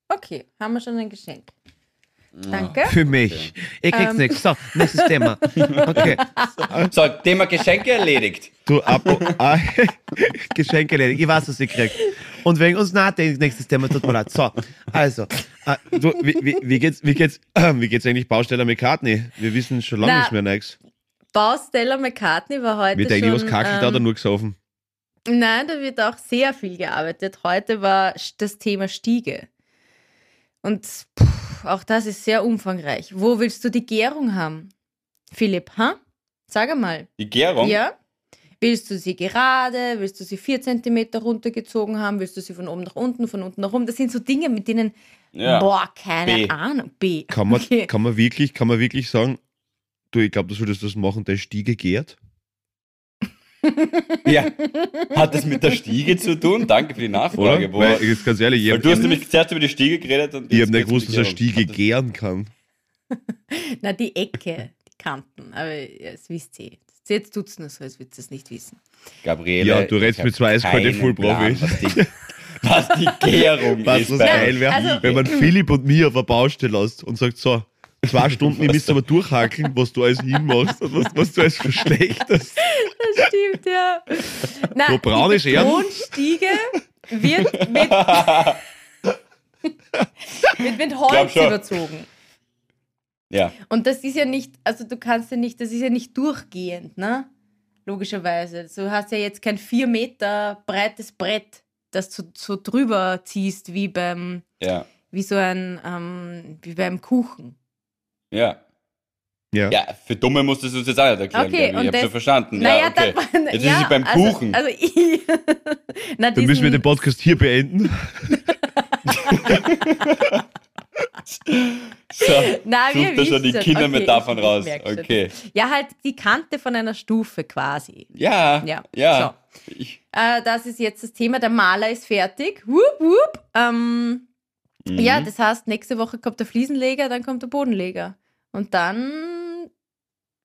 Okay, haben wir schon ein Geschenk. Danke. Für mich. Ich krieg's Ähm. nichts. So, nächstes Thema. Okay. So, Thema Geschenke erledigt. Du, Abo, ah, Geschenke erledigt. Ich weiß, was ich krieg. Und wegen uns nachdenken, nächstes Thema, tut mir leid. So, also, äh, du, wie, wie, wie geht's, wie geht's, äh, wie geht's eigentlich Bausteller McCartney? Wir wissen schon lange Na, nicht mehr nichts. Baustella McCartney war heute Wird eigentlich was kackelt da oder ähm, nur gesoffen? Nein, da wird auch sehr viel gearbeitet. Heute war das Thema Stiege. Und auch das ist sehr umfangreich. Wo willst du die Gärung haben? Philipp, ha? Sag einmal. Die Gärung? Ja? Willst du sie gerade? Willst du sie vier Zentimeter runtergezogen haben? Willst du sie von oben nach unten, von unten nach oben? Das sind so Dinge, mit denen, Ja. boah, keine B. Ahnung. B. Kann man, Okay. kann man wirklich, kann man wirklich sagen, du, ich glaube, du solltest das machen, der Stiege gärt? Ja. Hat das mit der Stiege zu tun? Danke für die? Nachfrage. Wo, Weil, jetzt ganz ehrlich, ich weil habe du hast nämlich zuerst über die Stiege geredet und ich jetzt hab nicht gewusst, die dass eine. Stiege das- gären kann. Na, die Ecke, die Kanten. Aber ja, das wisst ihr. Jetzt tut es nur so, als würdet ihr es nicht wissen. Gabriele. Ja, du redest mit zwei eiskalte. Plan, Was die, Gärung Was ist. was bei geil wäre, Also- wenn man Philipp und mir auf eine Baustelle lässt und sagt, so, zwei Stunden, ihr müsst aber durchhakeln, was du alles hinmachst und was, was du alles verschlechterst. Das stimmt, ja. Nein, So braun die ist er. Betonstiege wird mit, wird mit Holz überzogen. Ja. Und das ist ja nicht, also du kannst ja nicht, das ist ja nicht durchgehend, ne? Logischerweise. Du hast ja jetzt kein vier Meter breites Brett, das du so drüber ziehst, wie beim, Ja. wie so ein, ähm, wie beim Kuchen. Ja. Ja. Ja, für Dumme musst du es uns jetzt auch nicht erklären. Okay, ich hab's das- schon verstanden. Naja, ja, okay. dann, Jetzt ja, ist sie beim also, Kuchen. Also ich, Na, Dann müssen wir den Podcast hier beenden. so, Na, wir sucht da schon die wissen. Kindermetaphern Okay, raus. schon. Okay. Ja, halt die Kante von einer Stufe quasi. Ja, Ja, ja. Ich, Äh, das ist jetzt das Thema. Der Maler ist fertig. Wupp, wupp. Ähm, mhm. Ja, das heißt, nächste Woche kommt der Fliesenleger, dann kommt der Bodenleger. Und dann,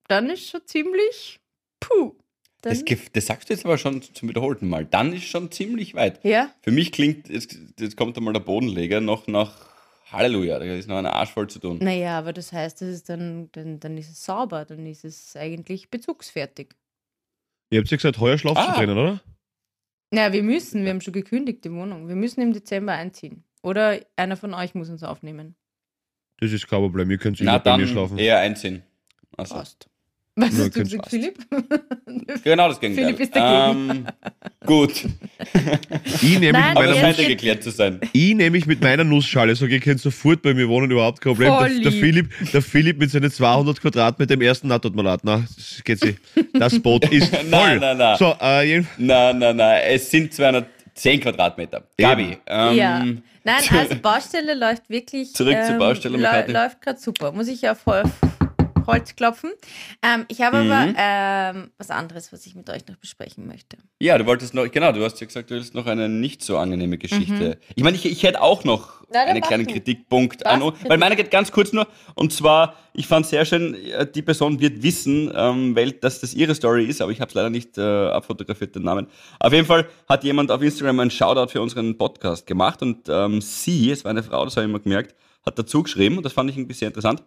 dann ist schon ziemlich puh. Das, das sagst du jetzt aber schon zum wiederholten Mal. Dann ist schon ziemlich weit. ja, Für mich klingt, jetzt, jetzt kommt einmal der Bodenleger noch nach Halleluja. Da ist noch ein Arsch voll zu tun. naja, aber das heißt, das ist dann, dann, dann ist es sauber, dann ist es eigentlich bezugsfertig. Ihr habt ja gesagt, heuer schlafst Ah. du drinnen, oder? Naja, wir müssen, wir haben schon gekündigt, die Wohnung. Wir müssen im Dezember einziehen. Oder einer von euch muss uns aufnehmen. Das ist kein Problem, ihr könnt sicher bei mir schlafen. eher einziehen. Also, Passt. Was Nur hast du gesagt. Philipp? genau das Gegenteil. Philipp ist dagegen. Ähm, gut, Ich nämlich Nein, mit aber meiner, scheint ja geklärt zu sein. ich nämlich mit meiner Nussschale sage, ihr könnt sofort bei mir wohnen, überhaupt kein Problem. Der, der. Philipp, der Philipp mit seinen 200 Quadratmeter im ersten, na, tut mir leid, na, das geht sich. Das Boot ist voll. Nein, nein, nein. So, äh, Nein, nein, nein. Es sind 210 Quadratmeter. Gabi, ähm, Ja. Nein, also Baustelle läuft wirklich. ähm, Zurück zur Baustelle, lä- McCartney. Läuft gerade super. Muss ich auf Hol- Holz klopfen. Ähm, ich habe Mhm. aber ähm, was anderes, was ich mit euch noch besprechen möchte. Ja, du wolltest noch, genau, du hast ja gesagt, du willst noch eine nicht so angenehme Geschichte. Mhm. Ich meine, ich, ich hätte auch noch Na, einen kleinen du. Kritikpunkt Was? an, weil meiner geht ganz kurz nur, und zwar, ich fand sehr schön, äh, die Person wird wissen, ähm, weil, dass das ihre Story ist, aber ich habe es leider nicht äh, abfotografiert, den Namen. Auf jeden Fall hat jemand auf Instagram einen Shoutout für unseren Podcast gemacht und ähm, sie, es war eine Frau, das habe ich immer gemerkt, hat dazu geschrieben, und das fand ich irgendwie sehr interessant,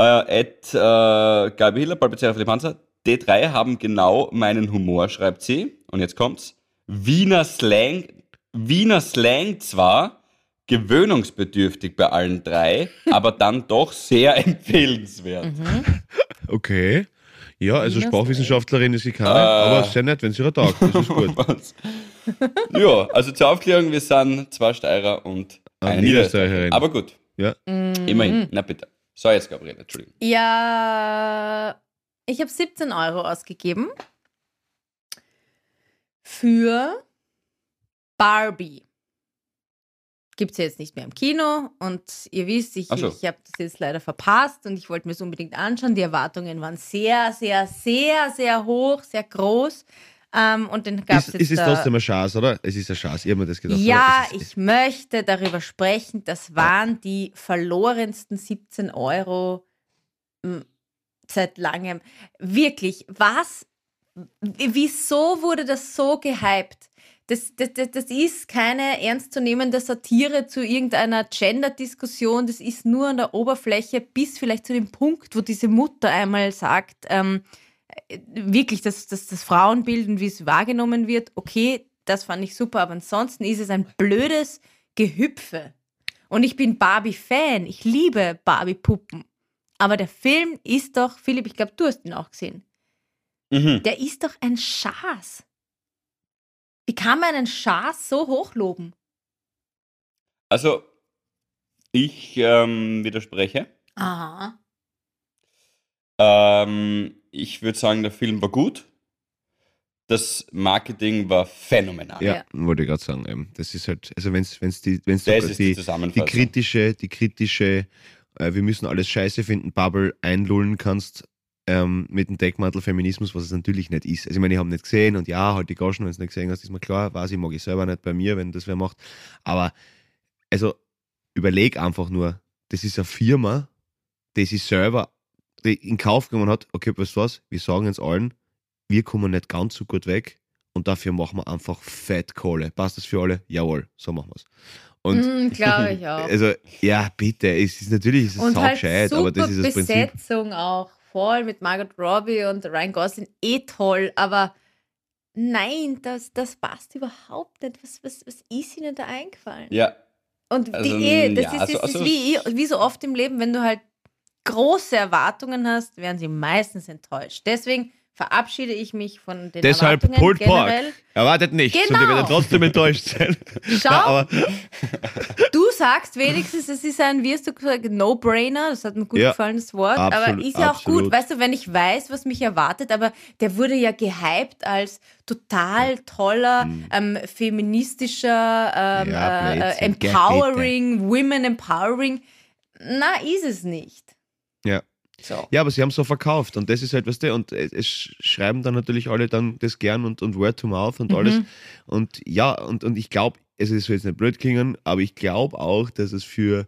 äh, at äh, Gabi Hiller, Balbezera Philipp Hanser, D3 haben genau meinen Humor, schreibt sie. Und jetzt kommt's. Wiener Slang, Wiener Slang zwar, gewöhnungsbedürftig bei allen drei, aber dann doch sehr empfehlenswert. okay. Ja, also Wiener Sprachwissenschaftlerin ist sie keine, Äh. aber sehr nett, wenn sie ihre taugt. Das ist gut. Was? ja, also zur Aufklärung, wir sind zwei Steirer und Eine. Niederösterreicherin. Aber gut, Ja. immerhin. Na bitte. So, jetzt Gabriele, Entschuldigung. Ja, ich habe 17 Euro ausgegeben für Barbie. Gibt es ja jetzt nicht mehr im Kino und ihr wisst, ich, so. ich habe das jetzt leider verpasst und ich wollte mir es unbedingt anschauen. Die Erwartungen waren sehr, sehr, sehr, sehr hoch, sehr groß. Ähm, und den gab Ist, es ist jetzt es da- trotzdem eine Chance, oder? Es ist eine Chance. Ich habe mir das gedacht. Ja, ist- ich möchte darüber sprechen. Das waren die verlorensten 17 Euro m, seit langem. Wirklich, was? Wieso wurde das so gehypt? Das, das, das, das ist keine ernstzunehmende Satire zu irgendeiner Gender-Diskussion. Das ist nur an der Oberfläche bis vielleicht zu dem Punkt, wo diese Mutter einmal sagt, ähm, äh, wirklich das, das, das Frauenbild und wie es wahrgenommen wird, okay, das fand ich super, aber ansonsten ist es ein blödes Gehüpfe. Und ich bin Barbie-Fan, ich liebe Barbie-Puppen. Aber der Film ist doch, Philipp, ich glaube, du hast ihn auch gesehen, Mhm. der ist doch ein Schaß. Wie kann man einen Schaß so hochloben? Also, ich ähm, widerspreche. Aha. Ähm, ich würde sagen, der Film war gut. Das Marketing war phänomenal. Ja, Ja. wollte ich gerade sagen. Eben. Das ist halt, also wenn es wenn's die, wenn's die, die, die kritische, die kritische, äh, wir müssen alles scheiße finden, Bubble einlullen kannst ähm, mit dem Deckmantel Feminismus, was es natürlich nicht ist. Also ich meine, ich habe nicht gesehen und ja, halt die Goschen, wenn es nicht gesehen hast, ist mir klar, weiß ich, mag ich selber nicht bei mir, wenn das wer macht. Aber also überleg einfach nur, das ist eine Firma, die sich selber in Kauf genommen hat, okay, weißt du was, wir sagen jetzt allen, wir kommen nicht ganz so gut weg und dafür machen wir einfach Fettkohle. Passt das für alle? Jawohl, so machen wir es. Und Mm, Glaube ich auch. also, ja, bitte, es ist natürlich es ist Und halt saugescheit, super aber das ist das Prinzip. Besetzung auch. Voll mit Margot Robbie und Ryan Gosling. Eh toll, aber nein, das, das passt überhaupt nicht. Was, was, was ist ihnen da eingefallen? Ja, Und Also, die, eh, das ja, ist, also- das ist also- wie, wie so oft im Leben, wenn du halt große Erwartungen hast, werden sie meistens enttäuscht. Deswegen verabschiede ich mich von den Deshalb Erwartungen Pulled Pork. generell. Erwartet nichts und ihr Genau. werdet trotzdem enttäuscht sein. Schau, Na, aber du sagst wenigstens, es ist ein, wie hast du gesagt, No-Brainer. Das hat mir gut Ja, gefallen, das Wort. aber absolut, ist ja auch absolut. gut, weißt du, wenn ich weiß, was mich erwartet, aber der wurde ja gehypt als total toller, ähm, feministischer, ähm, Ja, äh, äh, empowering, women empowering. Na, ist es nicht. Ja. So. Ja, aber sie haben so verkauft und das ist halt, was der und es es schreiben dann natürlich alle dann das gern und, und Word to Mouth und alles. Und ja, und, und ich glaube, es soll jetzt nicht blöd klingen, aber ich glaube auch, dass es für,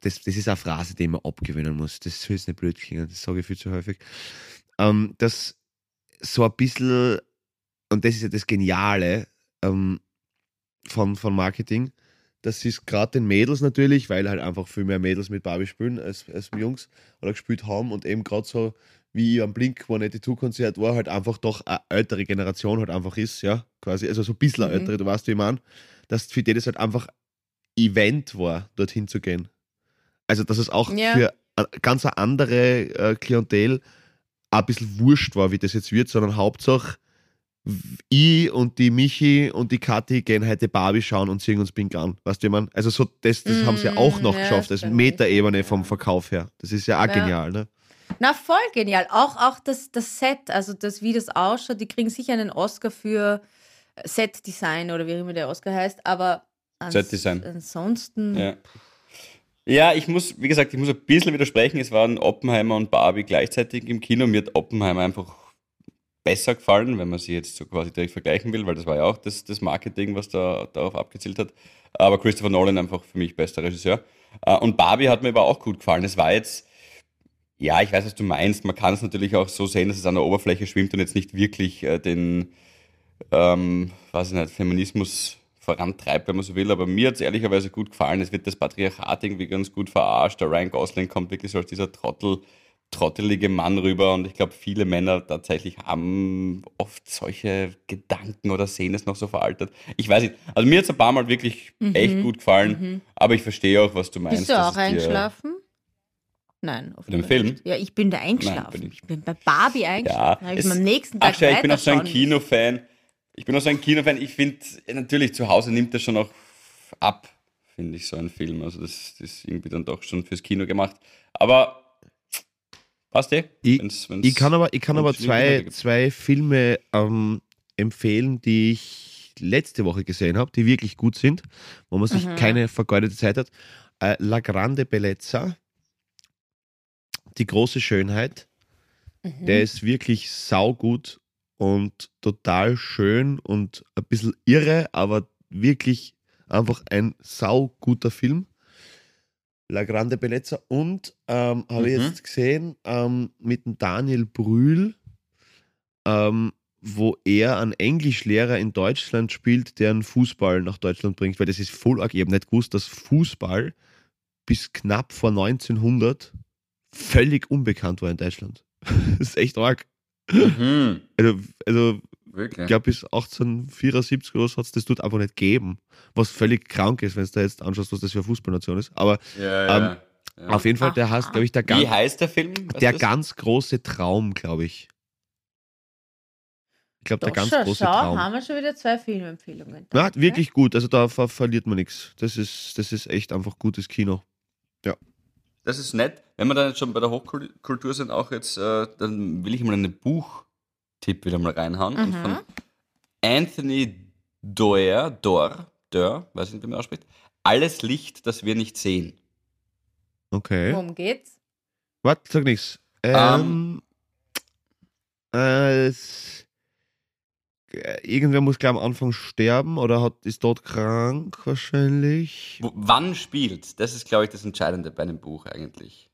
das, das ist eine Phrase, die man abgewöhnen muss. Das soll jetzt nicht blöd klingen, das sage ich viel zu häufig. Ähm, dass so ein bisschen, und das ist ja das Geniale ähm, von, von Marketing, das ist gerade den Mädels natürlich, weil halt einfach viel mehr Mädels mit Barbie spielen als, als Jungs oder gespielt haben und eben gerade so wie am Blink 182 Konzert war, halt einfach doch eine ältere Generation halt einfach ist, ja, quasi, also so ein bisschen Mhm. ältere, du weißt, wie ich meine, dass für die das halt einfach Event war, dorthin zu gehen. Also, dass es auch Ja. für eine ganz andere äh, Klientel ein bisschen wurscht war, wie das jetzt wird, sondern Hauptsache ich und die Michi und die Kathi gehen heute Barbie schauen und singen uns Pink an. Weißt du, man? Also so, das, das haben sie ja auch Mm, noch ja, geschafft, als Metaebene vom Verkauf her. Das ist ja auch Ja. genial, ne? Na, voll genial. Auch, auch das, das Set, also das, wie das ausschaut, die kriegen sicher einen Oscar für Set-Design oder wie immer der Oscar heißt, aber ans Set-Design. ansonsten. ja. Ja, ich muss, wie gesagt, ich muss ein bisschen widersprechen. Es waren Oppenheimer und Barbie gleichzeitig im Kino. Mir hat Oppenheimer einfach besser gefallen, wenn man sie jetzt so quasi direkt vergleichen will, weil das war ja auch das, das Marketing, was da darauf abgezielt hat. Aber Christopher Nolan einfach für mich bester Regisseur. Äh, Und Barbie hat mir aber auch gut gefallen. Es war jetzt, ja, ich weiß, was du meinst. Man kann es natürlich auch so sehen, dass es an der Oberfläche schwimmt und jetzt nicht wirklich äh, den, ähm, weiß ich nicht, Feminismus vorantreibt, wenn man so will. Aber mir hat es ehrlicherweise gut gefallen. Es wird das Patriarchat irgendwie ganz gut verarscht. Der Ryan Gosling kommt wirklich so als dieser Trottel, trottelige Mann rüber. Und ich glaube, viele Männer tatsächlich haben oft solche Gedanken oder sehen es noch so veraltet. Ich weiß nicht. Also mir hat es ein paar Mal wirklich echt gut gefallen. Aber ich verstehe auch, was du meinst. Bist du auch eingeschlafen? Nein. Bei dem Film? Ja, ich bin da eingeschlafen. bin ich. ich- bin bei Barbie Ja, eingeschlafen. Ich es- am nächsten Tag Ach ja, ich bin auch so ein Kinofan. Ich bin auch so ein Kinofan. Ich finde, natürlich zu Hause nimmt das schon auch ab, finde ich, so ein Film. Also das, das ist irgendwie dann doch schon fürs Kino gemacht. Aber passt eh. Ich, Wenn's- wenn's- ich kann aber, ich kann aber zwei, zwei Filme ähm, empfehlen, die ich letzte Woche gesehen habe, die wirklich gut sind, wo man sich Mhm. keine vergeudete Zeit hat. Äh, La Grande Bellezza, Die große Schönheit, Mhm. der ist wirklich saugut und total schön und ein bisschen irre, aber wirklich einfach ein sauguter Film. La Grande Bellezza und ähm, habe ich Mhm. jetzt gesehen ähm, mit dem Daniel Brühl, ähm, wo er einen Englischlehrer in Deutschland spielt, der einen Fußball nach Deutschland bringt, weil das ist voll arg. Ich habe nicht gewusst, dass Fußball bis knapp vor 1900 völlig unbekannt war in Deutschland. das ist echt arg. Mhm. Also, also Wirklich. ich glaube, bis 1874 oder so hat es das dort einfach nicht gegeben. Was völlig krank ist, wenn du da jetzt anschaust, was das für eine Fußballnation ist. Aber ja, ja, ähm, ja. auf jeden Fall, der heißt, glaube ich, der, Wie ganz, heißt der Film? Der ganz große Traum, glaube ich. Ich glaube, der ganz schau, große schau, Traum. haben wir schon wieder zwei Filmempfehlungen. Ja, wirklich gut. Also da ver verliert man nichts. Das ist, das ist echt einfach gutes Kino. Das ist nett. Wenn wir dann jetzt schon bei der Hochkultur sind, auch jetzt, äh, dann will ich mal einen Buchtipp wieder mal reinhauen. Und Mhm. von Anthony Doerr, Dor, Dor, weiß nicht, wie man ausspricht. Alles Licht, das wir nicht sehen. Okay. Worum geht's? Warte, sag nichts. Ähm, äh, es, äh, irgendwer muss gleich am Anfang sterben oder hat, ist dort krank wahrscheinlich. Wo, wann spielt? Das ist, glaube ich, das Entscheidende bei einem Buch eigentlich.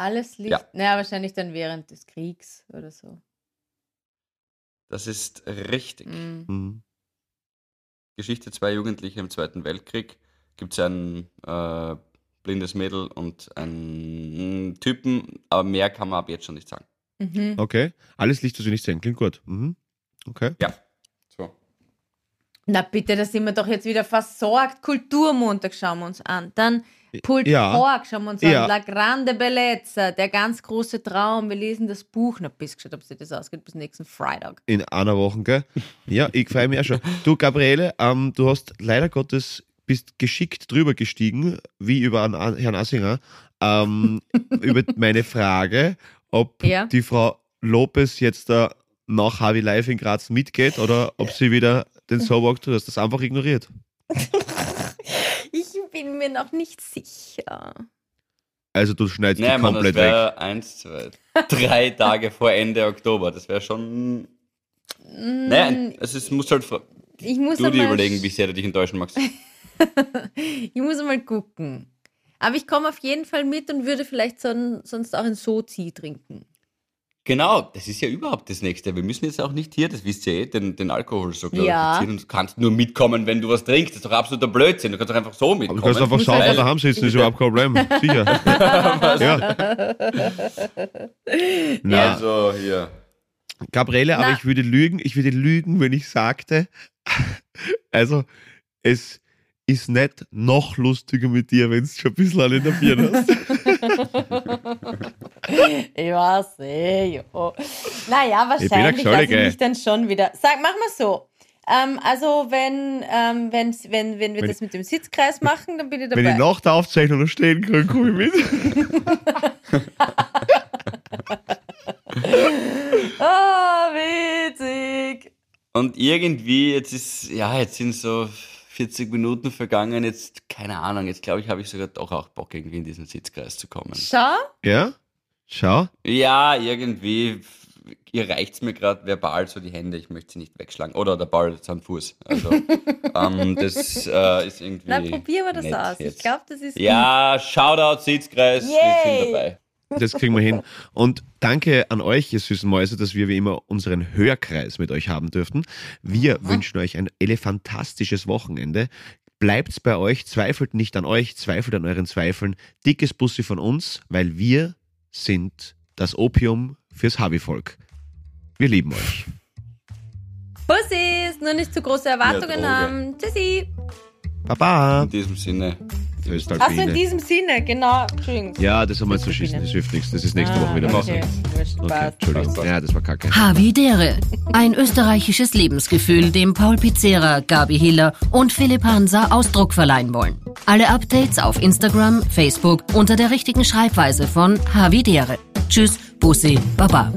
Alles Licht. Ja. Naja, wahrscheinlich dann während des Kriegs oder so. Das ist richtig. Mhm. Hm. Geschichte zwei Jugendliche im Zweiten Weltkrieg. Gibt es ein äh, blindes Mädel und einen Typen, aber mehr kann man ab jetzt schon nicht sagen. Mhm. Okay. Alles Licht, das wir nicht sehen. Klingt gut. Mhm. Okay. Ja. So. Na bitte, da sind wir doch jetzt wieder versorgt. Kulturmontag schauen wir uns an. Dann Pult Ja. Pork schauen wir uns Ja. an. La Grande Bellezza, der ganz große Traum. Wir lesen das Buch. Na, bis geschaut, ob sich das ausgeht bis nächsten Freitag. In einer Woche, gell? Ja, ich freue mich auch schon. Du, Gabriele, ähm, du hast leider Gottes bist geschickt drüber gestiegen, wie über einen Herrn Assinger, ähm, über meine Frage, ob Ja. die Frau Lopez jetzt da nach Harvey Live in Graz mitgeht oder ob sie wieder den So-Walk tut. Du hast das einfach ignoriert. Ich bin mir noch nicht sicher. Also du schneidest Naja, die man, das komplett weg. wäre eins, zwei, drei Tage vor Ende Oktober. Das wäre schon. Naja, Mm, es ist, musst halt ich muss du dir überlegen, wie sehr du dich enttäuschen magst. Ich muss mal gucken. Aber ich komme auf jeden Fall mit und würde vielleicht son sonst auch ein Sozi trinken. Genau, das ist ja überhaupt das Nächste. Wir müssen jetzt auch nicht hier, das wisst ihr eh, den, den Alkohol so Ja. glorifizieren und du kannst nur mitkommen, wenn du was trinkst. Das ist doch absoluter Blödsinn. Du kannst doch einfach so Aber mitkommen. du kannst einfach muss sauber daheim sitzen, ist überhaupt kein Problem. Sicher. ja. Na, Also hier. Gabriele, aber Na. ich würde lügen, ich würde lügen, wenn ich sagte, also es ist nicht noch lustiger mit dir, wenn du schon ein bisschen alle in der Birne hast. Ich weiß eh, ja. Naja, wahrscheinlich ein lasse ich mich dann schon wieder. Sag, mach mal so. Ähm, also, wenn, ähm, wenn, wenn, wenn wir Wenn das mit dem Sitzkreis machen, dann bin ich dabei. Wenn ich nach der Aufzeichnung noch stehen kann, komme ich mit. Ah, witzig. Und irgendwie, jetzt ist, ja, jetzt sind so 40 Minuten vergangen, jetzt, keine Ahnung, jetzt glaube ich, habe ich sogar doch auch Bock, irgendwie in diesen Sitzkreis zu kommen. Schau. Ja? Schau. Ja, irgendwie, ihr reicht's mir gerade verbal so die Hände, ich möchte sie nicht wegschlagen. Oder der Ball ist am Fuß. Also, ähm, das äh, ist irgendwie. Na, probieren wir das aus. Ich jetzt. glaube, das ist Ja, Shoutout, Sitzkreis, wir Yay. sind dabei. Das kriegen wir hin. Und danke an euch, ihr süßen Mäuse, dass wir wie immer unseren Hörkreis mit euch haben dürften. Wir wünschen euch ein elefantastisches Wochenende. Bleibt's bei euch, zweifelt nicht an euch, zweifelt an euren Zweifeln. Dickes Bussi von uns, weil wir sind das Opium fürs Hobbyvolk. Wir lieben euch. Pussys, nur nicht zu große Erwartungen haben. Tschüssi. Baba. In diesem Sinne. Achso, in diesem Sinne, genau. Ja, das haben wir schießen, Biene. das hilft nichts. Das ist nächste Woche wieder Ah, okay. Okay. Entschuldigung. Ja, das war kacke. Havidere. Ein österreichisches Lebensgefühl, dem Paul Pizzera, Gabi Hiller und Philipp Hansa Ausdruck verleihen wollen. Alle Updates auf Instagram, Facebook unter der richtigen Schreibweise von Havidere. Tschüss, Bussi, Baba.